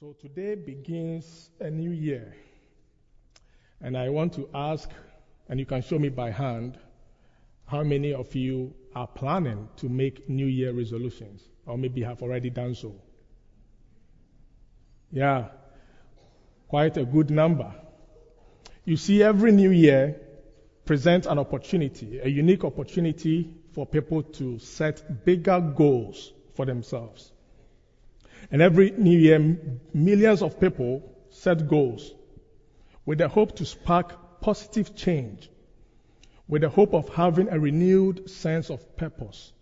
So today begins a new year. And I want to ask, and you can show me by hand, how many of you are planning to make New Year resolutions, or maybe have already done so? Yeah, quite a good number. You see, every New Year presents an opportunity, a unique opportunity for people to set bigger goals for themselves. And every New Year, millions of people set goals with the hope to spark positive change, with the hope of having a renewed sense of purpose.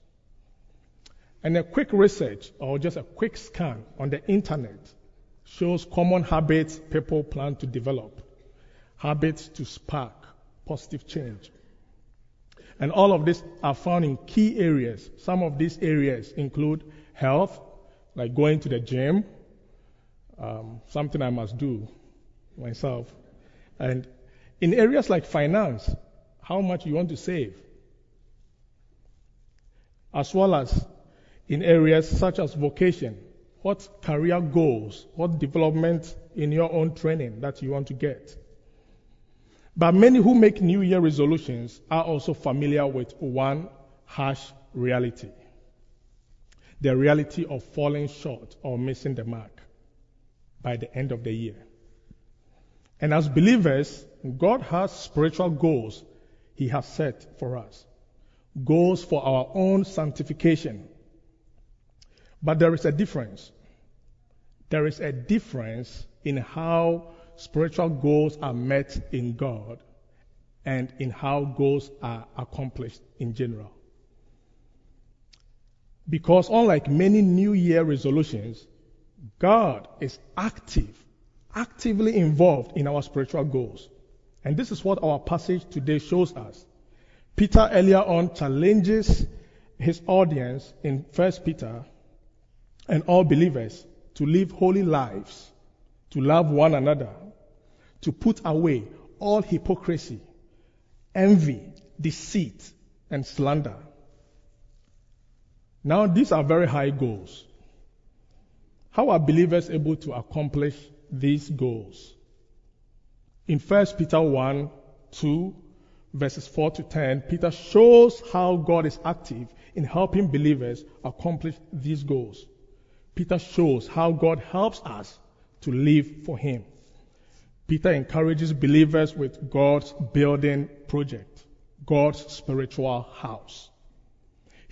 And a quick research or just a quick scan on the internet shows common habits people plan to develop, habits to spark positive change. And all of these are found in key areas. Some of these areas include health, like going to the gym, um, something I must do myself. And in areas like finance, how much you want to save, as well as in areas such as vocation, what career goals, what development in your own training that you want to get. But many who make New Year resolutions are also familiar with one harsh reality the reality of falling short or missing the mark by the end of the year. And as believers, God has spiritual goals He has set for us, goals for our own sanctification. But there is a difference. There is a difference in how spiritual goals are met in God and in how goals are accomplished in general. Because unlike many New Year resolutions, God is active, actively involved in our spiritual goals. And this is what our passage today shows us. Peter earlier on challenges his audience in 1 Peter and all believers to live holy lives, to love one another, to put away all hypocrisy, envy, deceit, and slander. Now, these are very high goals. How are believers able to accomplish these goals? In 1 Peter 1, 2, verses 4 to 10, Peter shows how God is active in helping believers accomplish these goals. Peter shows how God helps us to live for Him. Peter encourages believers with God's building project, God's spiritual house.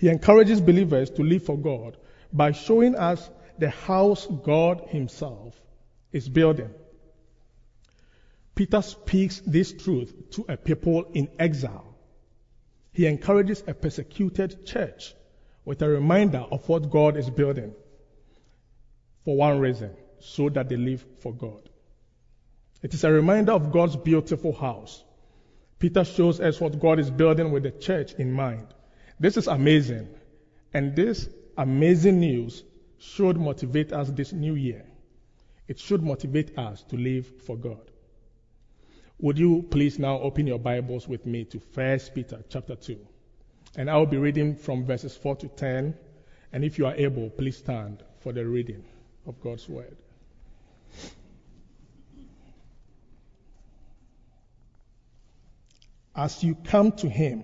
He encourages believers to live for God by showing us the house God Himself is building. Peter speaks this truth to a people in exile. He encourages a persecuted church with a reminder of what God is building. For one reason, so that they live for God. It is a reminder of God's beautiful house. Peter shows us what God is building with the church in mind. This is amazing. And this amazing news should motivate us this new year. It should motivate us to live for God. Would you please now open your Bibles with me to 1 Peter chapter 2? And I will be reading from verses 4 to 10. And if you are able, please stand for the reading of God's word. As you come to Him,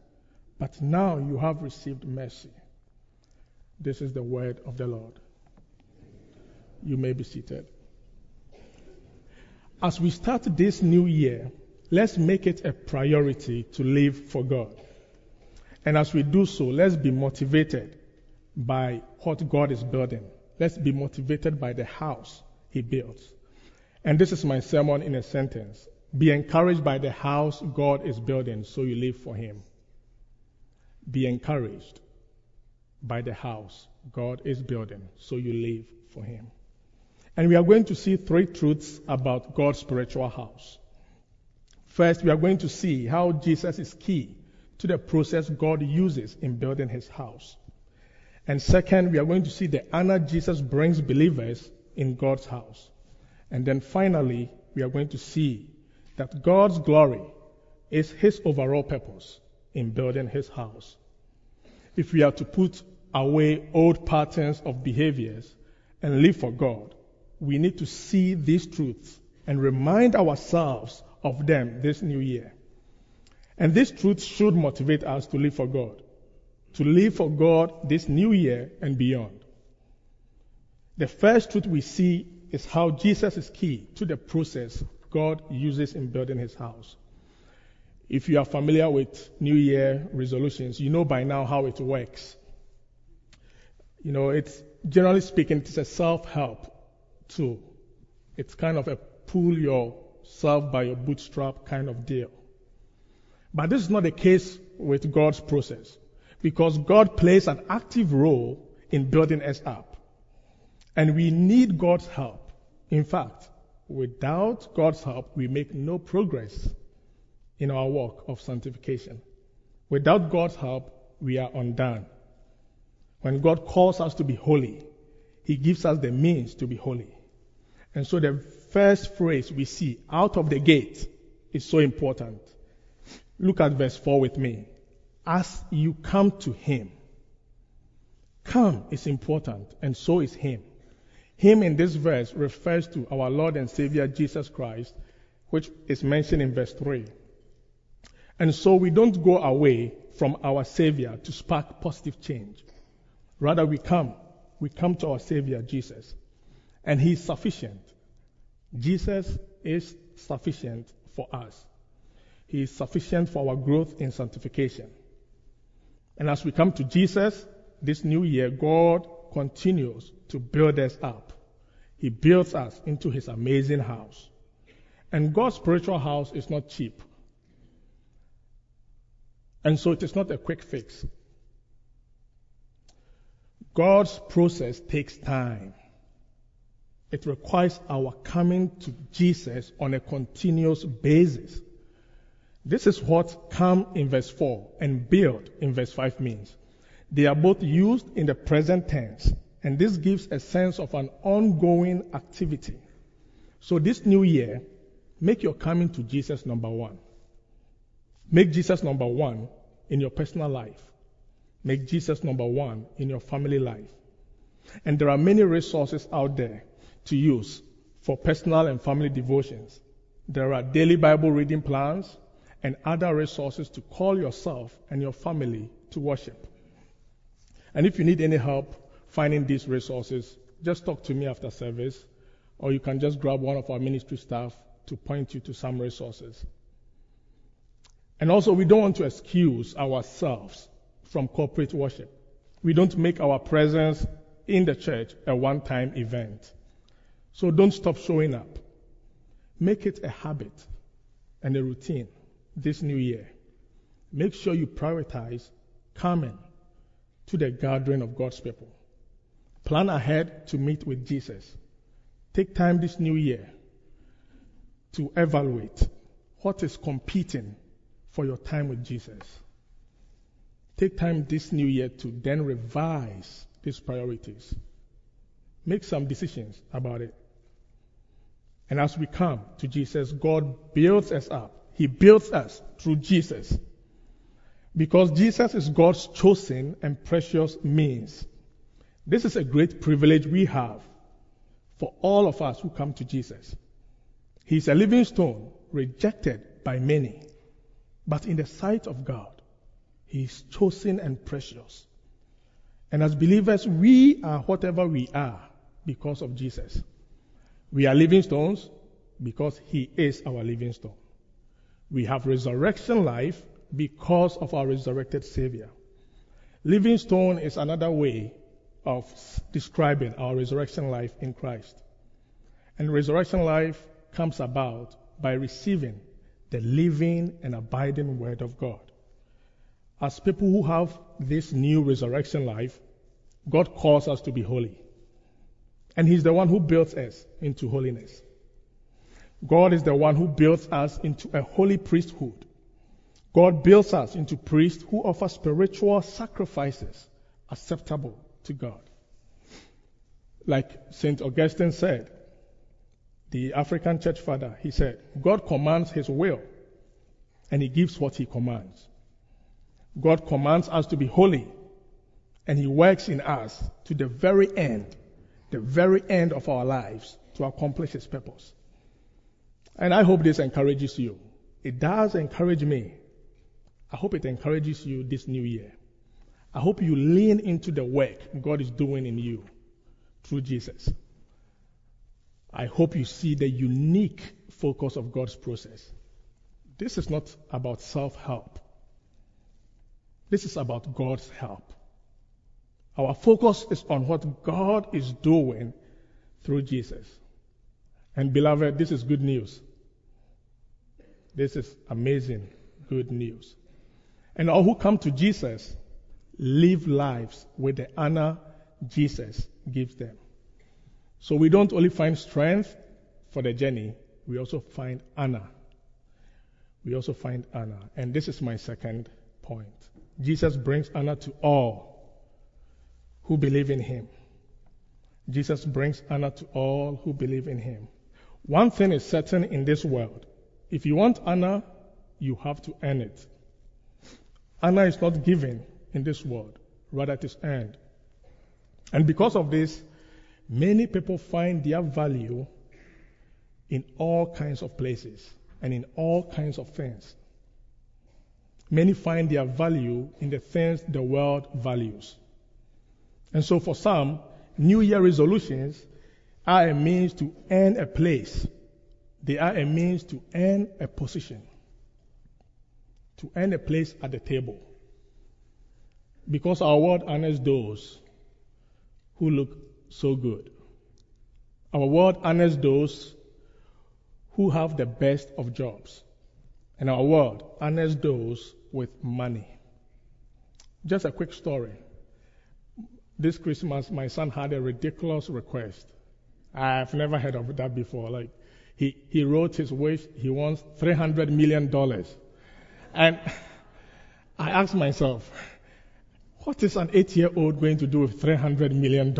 but now you have received mercy. This is the word of the Lord. You may be seated. As we start this new year, let's make it a priority to live for God. And as we do so, let's be motivated by what God is building. Let's be motivated by the house He builds. And this is my sermon in a sentence. Be encouraged by the house God is building so you live for Him. Be encouraged by the house God is building so you live for Him. And we are going to see three truths about God's spiritual house. First, we are going to see how Jesus is key to the process God uses in building his house. And second, we are going to see the honor Jesus brings believers in God's house. And then finally, we are going to see that God's glory is his overall purpose in building his house. If we are to put away old patterns of behaviors and live for God, we need to see these truths and remind ourselves of them this new year. And these truths should motivate us to live for God, to live for God this new year and beyond. The first truth we see is how Jesus is key to the process God uses in building his house. If you are familiar with New Year resolutions, you know by now how it works. You know, it's generally speaking, it's a self-help tool. It's kind of a pull yourself by your bootstrap kind of deal. But this is not the case with God's process because God plays an active role in building us up. And we need God's help. In fact, without God's help, we make no progress in our work of sanctification. Without God's help, we are undone. When God calls us to be holy, He gives us the means to be holy. And so the first phrase we see out of the gate is so important. Look at verse 4 with me. As you come to Him. Come is important, and so is Him. Him in this verse refers to our Lord and Savior Jesus Christ, which is mentioned in verse 3. And so we don't go away from our Savior to spark positive change. Rather, we come. We come to our Savior Jesus. And He is sufficient. Jesus is sufficient for us. He is sufficient for our growth in sanctification. And as we come to Jesus this new year, God continues to build us up. He builds us into His amazing house. And God's spiritual house is not cheap. And so it is not a quick fix. God's process takes time. It requires our coming to Jesus on a continuous basis. This is what come in verse 4 and build in verse 5 means. They are both used in the present tense, and this gives a sense of an ongoing activity. So this new year, make your coming to Jesus number one. Make Jesus number one in your personal life. Make Jesus number one in your family life. And there are many resources out there to use for personal and family devotions. There are daily Bible reading plans and other resources to call yourself and your family to worship. And if you need any help finding these resources, just talk to me after service, or you can just grab one of our ministry staff to point you to some resources. And also, we don't want to excuse ourselves from corporate worship. We don't make our presence in the church a one time event. So don't stop showing up. Make it a habit and a routine this new year. Make sure you prioritize coming to the gathering of God's people. Plan ahead to meet with Jesus. Take time this new year to evaluate what is competing for your time with Jesus. Take time this new year to then revise these priorities. Make some decisions about it And as we come to Jesus, God builds us up. He builds us through Jesus. Because Jesus is God's chosen and precious means. This is a great privilege we have for all of us who come to Jesus. He's a living stone, rejected by many, but in the sight of God, He is chosen and precious. And as believers, we are whatever we are because of Jesus. We are living stones because He is our living stone. We have resurrection life because of our resurrected Savior. Living stone is another way of describing our resurrection life in Christ. And resurrection life comes about by receiving the living and abiding Word of God. As people who have this new resurrection life, God calls us to be holy. And He's the one who builds us into holiness. God is the one who builds us into a holy priesthood. God builds us into priests who offer spiritual sacrifices acceptable to God. Like St. Augustine said, the African church father, he said, God commands his will and he gives what he commands. God commands us to be holy and he works in us to the very end, the very end of our lives to accomplish his purpose. And I hope this encourages you. It does encourage me. I hope it encourages you this new year. I hope you lean into the work God is doing in you through Jesus. I hope you see the unique focus of God's process. This is not about self help, this is about God's help. Our focus is on what God is doing through Jesus. And beloved, this is good news. This is amazing good news. And all who come to Jesus live lives with the honor Jesus gives them. So we don't only find strength for the journey, we also find honor. We also find honor. And this is my second point. Jesus brings honor to all who believe in him. Jesus brings honor to all who believe in him. One thing is certain in this world. If you want honor, you have to earn it. Honor is not given in this world, rather it is earned. And because of this, Many people find their value in all kinds of places and in all kinds of things. Many find their value in the things the world values. And so for some, New Year resolutions are a means to earn a place. They are a means to earn a position. To earn a place at the table. Because our world honors those who look so good. Our world honors those who have the best of jobs, and our world honors those with money. Just a quick story. This Christmas, my son had a ridiculous request. I've never heard of that before. Like, he, he wrote his wish, he wants $300 million. And I asked myself, what is an eight year old going to do with $300 million?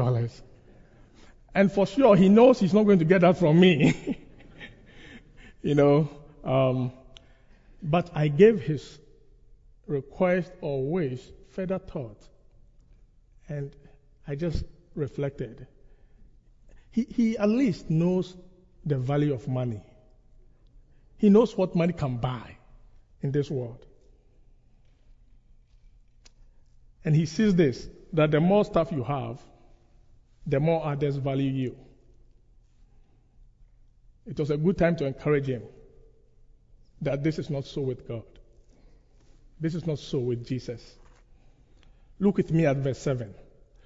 And for sure, he knows he's not going to get that from me. you know, um, but I gave his request or wish further thought. And I just reflected. He, he at least knows the value of money. He knows what money can buy in this world. And he sees this that the more stuff you have, the more others value you. It was a good time to encourage him that this is not so with God. This is not so with Jesus. Look with me at verse 7.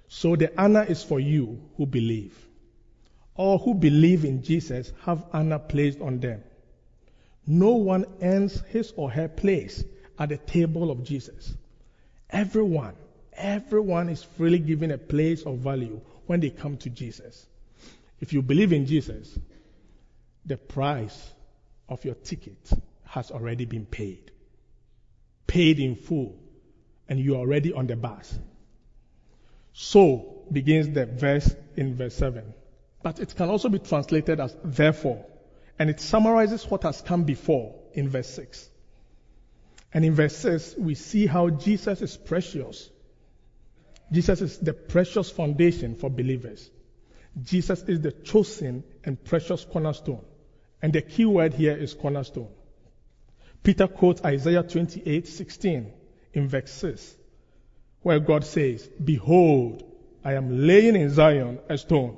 So the honor is for you who believe. All who believe in Jesus have honor placed on them. No one earns his or her place at the table of Jesus. Everyone, everyone is freely given a place of value when they come to Jesus. If you believe in Jesus, the price of your ticket has already been paid. Paid in full. And you are already on the bus. So begins the verse in verse 7. But it can also be translated as therefore. And it summarizes what has come before in verse 6. And in verse 6, we see how Jesus is precious. Jesus is the precious foundation for believers. Jesus is the chosen and precious cornerstone. And the key word here is cornerstone. Peter quotes Isaiah 28 16 in verse 6, where God says, Behold, I am laying in Zion a stone,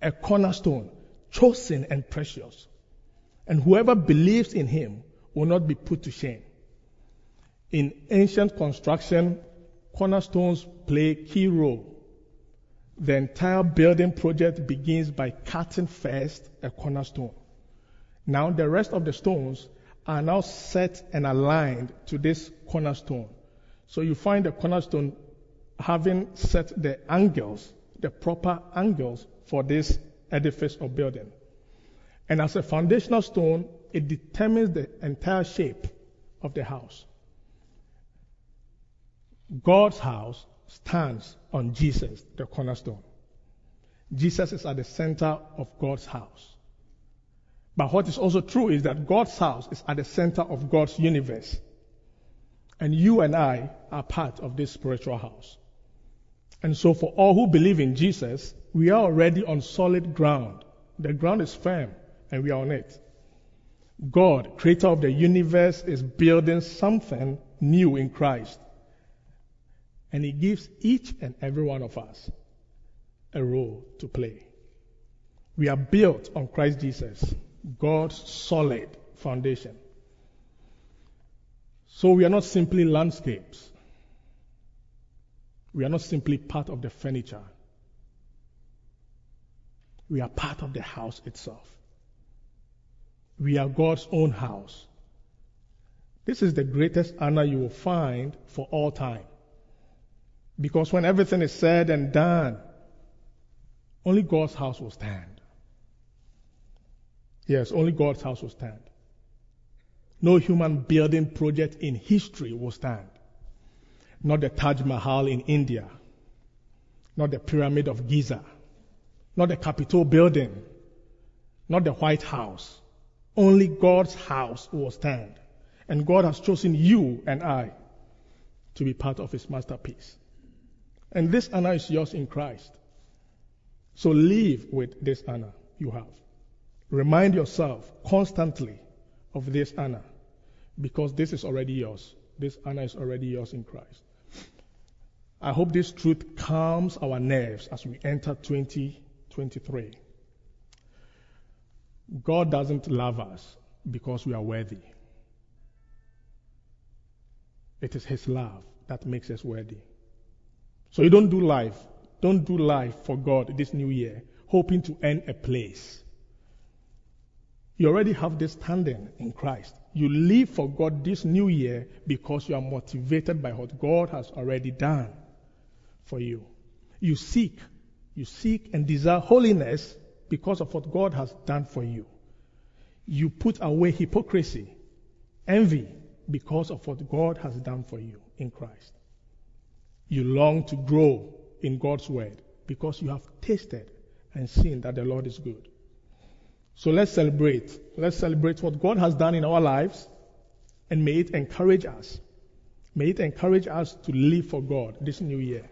a cornerstone, chosen and precious. And whoever believes in him will not be put to shame. In ancient construction, cornerstones play key role. The entire building project begins by cutting first a cornerstone. Now the rest of the stones are now set and aligned to this cornerstone. So you find the cornerstone having set the angles, the proper angles for this edifice or building. And as a foundational stone, it determines the entire shape of the house. God's house stands on Jesus, the cornerstone. Jesus is at the center of God's house. But what is also true is that God's house is at the center of God's universe. And you and I are part of this spiritual house. And so for all who believe in Jesus, we are already on solid ground. The ground is firm and we are on it. God, creator of the universe, is building something new in Christ. And He gives each and every one of us a role to play. We are built on Christ Jesus, God's solid foundation. So we are not simply landscapes. We are not simply part of the furniture. We are part of the house itself. We are God's own house. This is the greatest honor you will find for all time. Because when everything is said and done, only God's house will stand. Yes, only God's house will stand. No human building project in history will stand. Not the Taj Mahal in India. Not the Pyramid of Giza. Not the Capitol building. Not the White House. Only God's house will stand. And God has chosen you and I to be part of his masterpiece. And this honor is yours in Christ. So live with this honor you have. Remind yourself constantly of this honor because this is already yours. This honor is already yours in Christ. I hope this truth calms our nerves as we enter 2023. God doesn't love us because we are worthy. It is His love that makes us worthy. So you don't do life. Don't do life for God this new year, hoping to earn a place. You already have this standing in Christ. You live for God this new year because you are motivated by what God has already done for you. You seek, you seek and desire holiness because of what God has done for you. You put away hypocrisy, envy, because of what God has done for you in Christ. You long to grow in God's word because you have tasted and seen that the Lord is good. So let's celebrate. Let's celebrate what God has done in our lives and may it encourage us. May it encourage us to live for God this new year.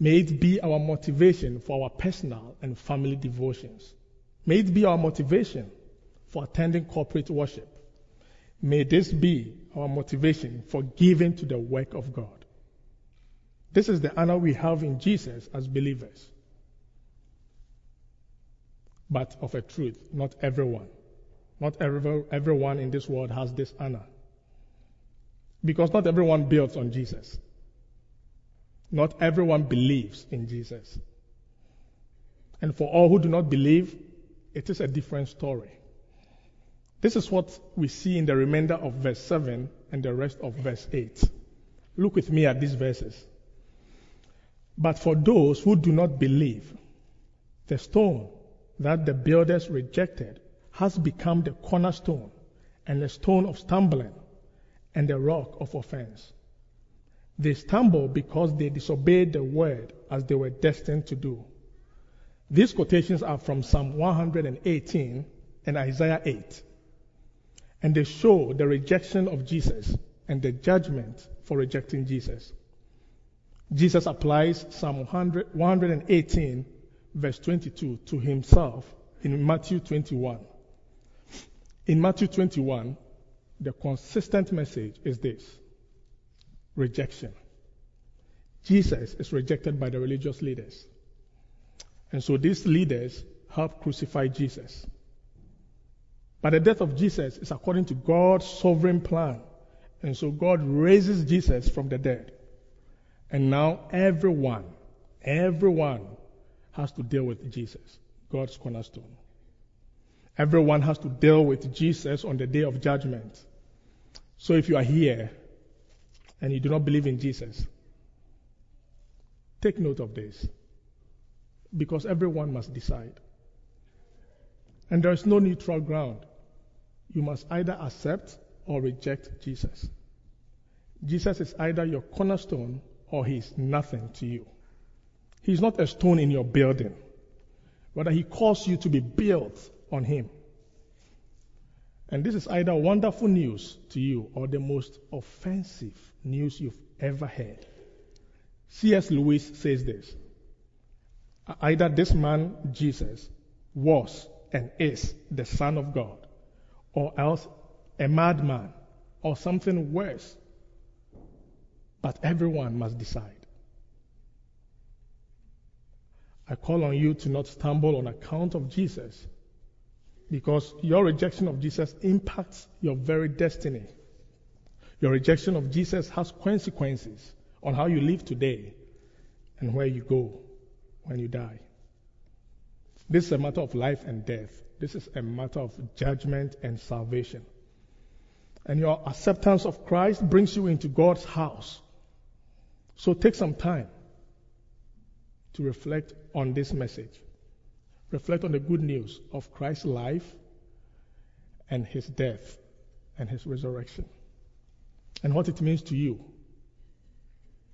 May it be our motivation for our personal and family devotions. May it be our motivation for attending corporate worship. May this be our motivation for giving to the work of God. This is the honor we have in Jesus as believers. But of a truth, not everyone, not every, everyone in this world has this honor. Because not everyone builds on Jesus. Not everyone believes in Jesus. And for all who do not believe, it is a different story. This is what we see in the remainder of verse 7 and the rest of verse 8. Look with me at these verses. But for those who do not believe, the stone that the builders rejected has become the cornerstone and the stone of stumbling and the rock of offense. They stumble because they disobeyed the word as they were destined to do. These quotations are from Psalm 118, and Isaiah 8. And they show the rejection of Jesus and the judgment for rejecting Jesus. Jesus applies Psalm 100, 118, verse 22, to himself in Matthew 21. In Matthew 21, the consistent message is this rejection. Jesus is rejected by the religious leaders. And so these leaders help crucify Jesus. But the death of Jesus is according to God's sovereign plan. And so God raises Jesus from the dead. And now everyone, everyone has to deal with Jesus, God's cornerstone. Everyone has to deal with Jesus on the day of judgment. So if you are here and you do not believe in Jesus, take note of this. Because everyone must decide. And there is no neutral ground. You must either accept or reject Jesus. Jesus is either your cornerstone or he is nothing to you. He's not a stone in your building. Rather, he calls you to be built on him. And this is either wonderful news to you or the most offensive news you've ever heard. C.S. Lewis says this Either this man, Jesus, was and is the Son of God, or else a madman, or something worse. But everyone must decide. I call on you to not stumble on account of Jesus, because your rejection of Jesus impacts your very destiny. Your rejection of Jesus has consequences on how you live today and where you go when you die. This is a matter of life and death. This is a matter of judgment and salvation. And your acceptance of Christ brings you into God's house. So take some time to reflect on this message. Reflect on the good news of Christ's life and his death and his resurrection and what it means to you.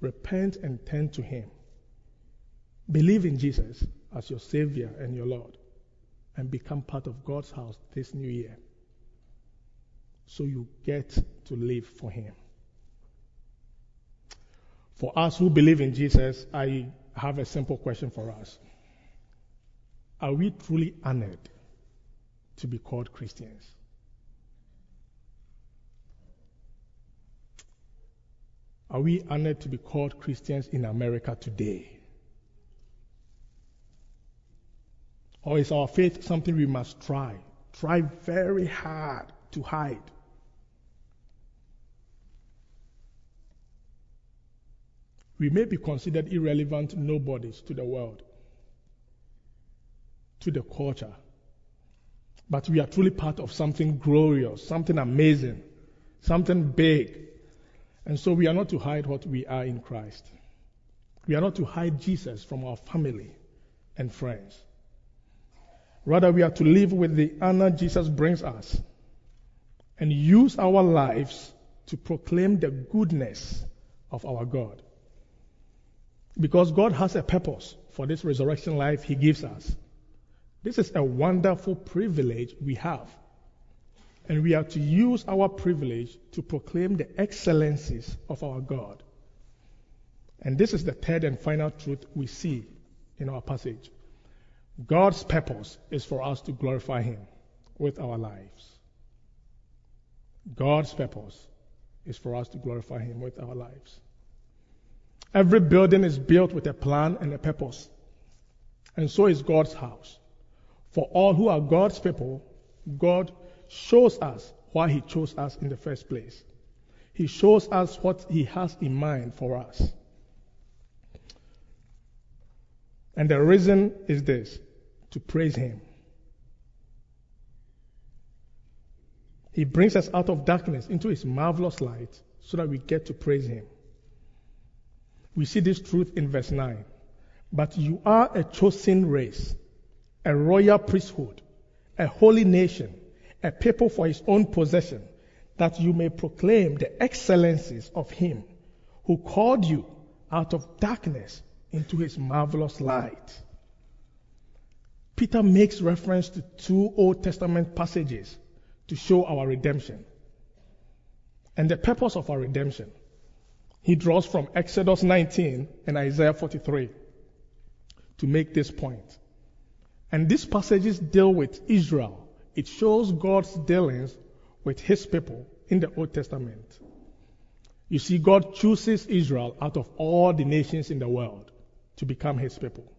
Repent and turn to him. Believe in Jesus as your Savior and your Lord and become part of God's house this new year. So you get to live for Him. For us who believe in Jesus, I have a simple question for us. Are we truly honored to be called Christians? Are we honored to be called Christians in America today? Or is our faith something we must try? Try very hard to hide. We may be considered irrelevant nobodies to the world, to the culture, but we are truly part of something glorious, something amazing, something big. And so we are not to hide what we are in Christ. We are not to hide Jesus from our family and friends. Rather, we are to live with the honor Jesus brings us and use our lives to proclaim the goodness of our God. Because God has a purpose for this resurrection life He gives us. This is a wonderful privilege we have. And we are to use our privilege to proclaim the excellencies of our God. And this is the third and final truth we see in our passage. God's purpose is for us to glorify Him with our lives. God's purpose is for us to glorify Him with our lives. Every building is built with a plan and a purpose. And so is God's house. For all who are God's people, God shows us why He chose us in the first place. He shows us what He has in mind for us. And the reason is this to praise Him. He brings us out of darkness into His marvelous light so that we get to praise Him. We see this truth in verse 9. But you are a chosen race, a royal priesthood, a holy nation, a people for His own possession, that you may proclaim the excellencies of Him who called you out of darkness into His marvelous light. Peter makes reference to two Old Testament passages to show our redemption and the purpose of our redemption. He draws from Exodus 19 and Isaiah 43 to make this point. And these passages deal with Israel. It shows God's dealings with his people in the Old Testament. You see, God chooses Israel out of all the nations in the world to become his people.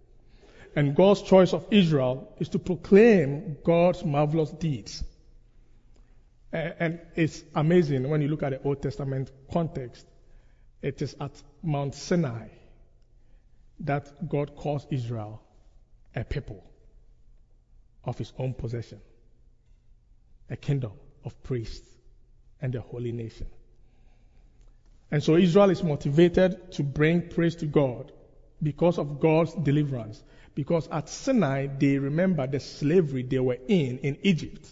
And God's choice of Israel is to proclaim God's marvelous deeds. And it's amazing when you look at the Old Testament context. It is at Mount Sinai that God calls Israel a people of his own possession, a kingdom of priests and a holy nation. And so Israel is motivated to bring praise to God because of God's deliverance. Because at Sinai, they remember the slavery they were in in Egypt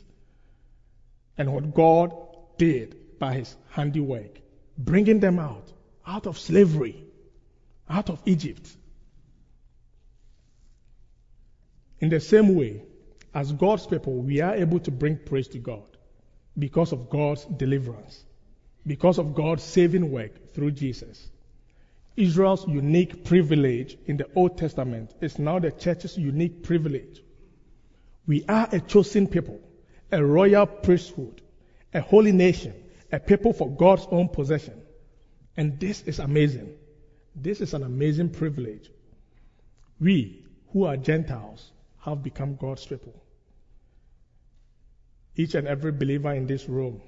and what God did by his handiwork, bringing them out, out of slavery, out of Egypt. In the same way, as God's people, we are able to bring praise to God because of God's deliverance, because of God's saving work through Jesus. Israel's unique privilege in the Old Testament is now the church's unique privilege. We are a chosen people, a royal priesthood, a holy nation, a people for God's own possession. And this is amazing. This is an amazing privilege. We, who are Gentiles, have become God's people. Each and every believer in this room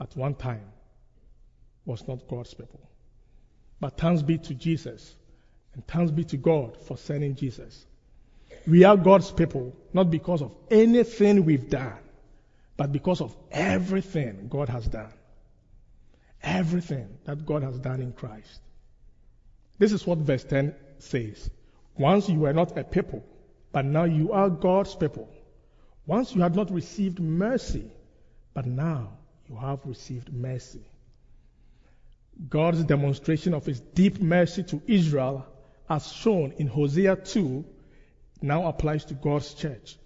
at one time was not God's people. But thanks be to Jesus and thanks be to God for sending Jesus. We are God's people not because of anything we've done, but because of everything God has done. Everything that God has done in Christ. This is what verse 10 says. Once you were not a people, but now you are God's people. Once you had not received mercy, but now you have received mercy. God's demonstration of his deep mercy to Israel, as shown in Hosea 2, now applies to God's church.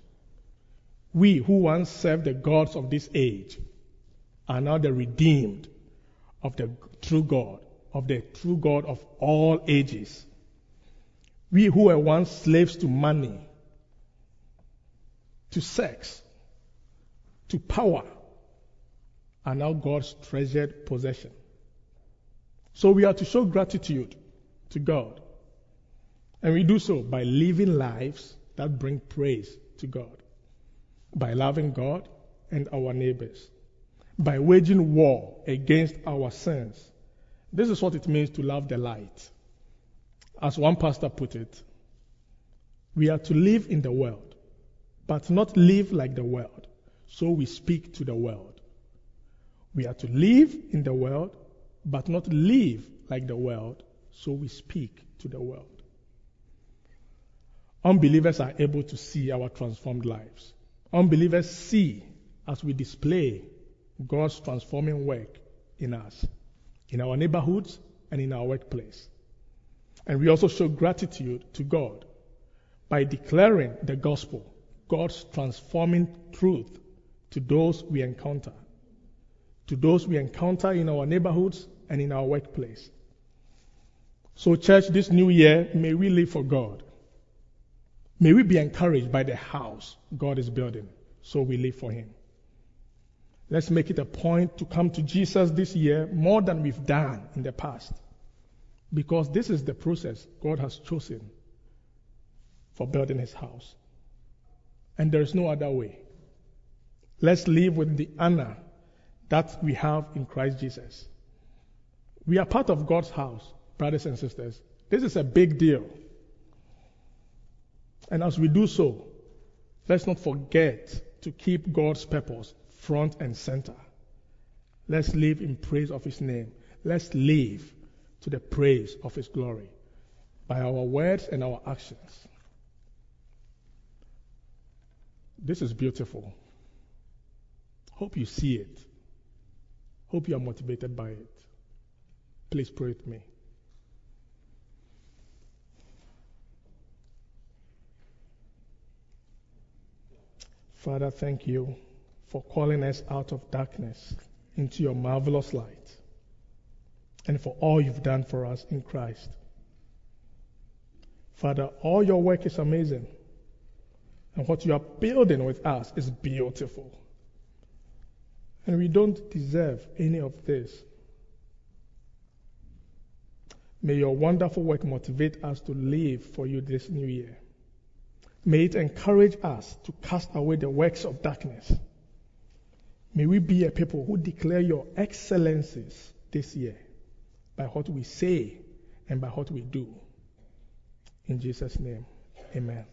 We who once served the gods of this age are now the redeemed of the true God, of the true God of all ages. We who were once slaves to money, to sex, to power, are now God's treasured possession. So we are to show gratitude to God. And we do so by living lives that bring praise to God, by loving God and our neighbors, by waging war against our sins. This is what it means to love the light. As one pastor put it, we are to live in the world, but not live like the world. So we speak to the world. We are to live in the world, but not live like the world, so we speak to the world. Unbelievers are able to see our transformed lives. Unbelievers see as we display God's transforming work in us, in our neighborhoods, and in our workplace. And we also show gratitude to God by declaring the gospel, God's transforming truth, to those we encounter. To those we encounter in our neighborhoods and in our workplace. So, church, this new year, may we live for God. May we be encouraged by the house God is building, so we live for Him. Let's make it a point to come to Jesus this year more than we've done in the past. Because this is the process God has chosen for building His house. And there is no other way. Let's live with the honor that we have in Christ Jesus. We are part of God's house, brothers and sisters. This is a big deal. And as we do so, let's not forget to keep God's purpose front and center. Let's live in praise of His name. Let's live to the praise of His glory by our words and our actions. This is beautiful. Hope you see it. Hope you are motivated by it. Please pray with me. Father, thank you for calling us out of darkness into your marvelous light and for all you've done for us in Christ. Father, all your work is amazing. And what you are building with us is beautiful. And we don't deserve any of this. May your wonderful work motivate us to live for you this new year. May it encourage us to cast away the works of darkness. May we be a people who declare your excellencies this year by what we say and by what we do. In Jesus' name, amen.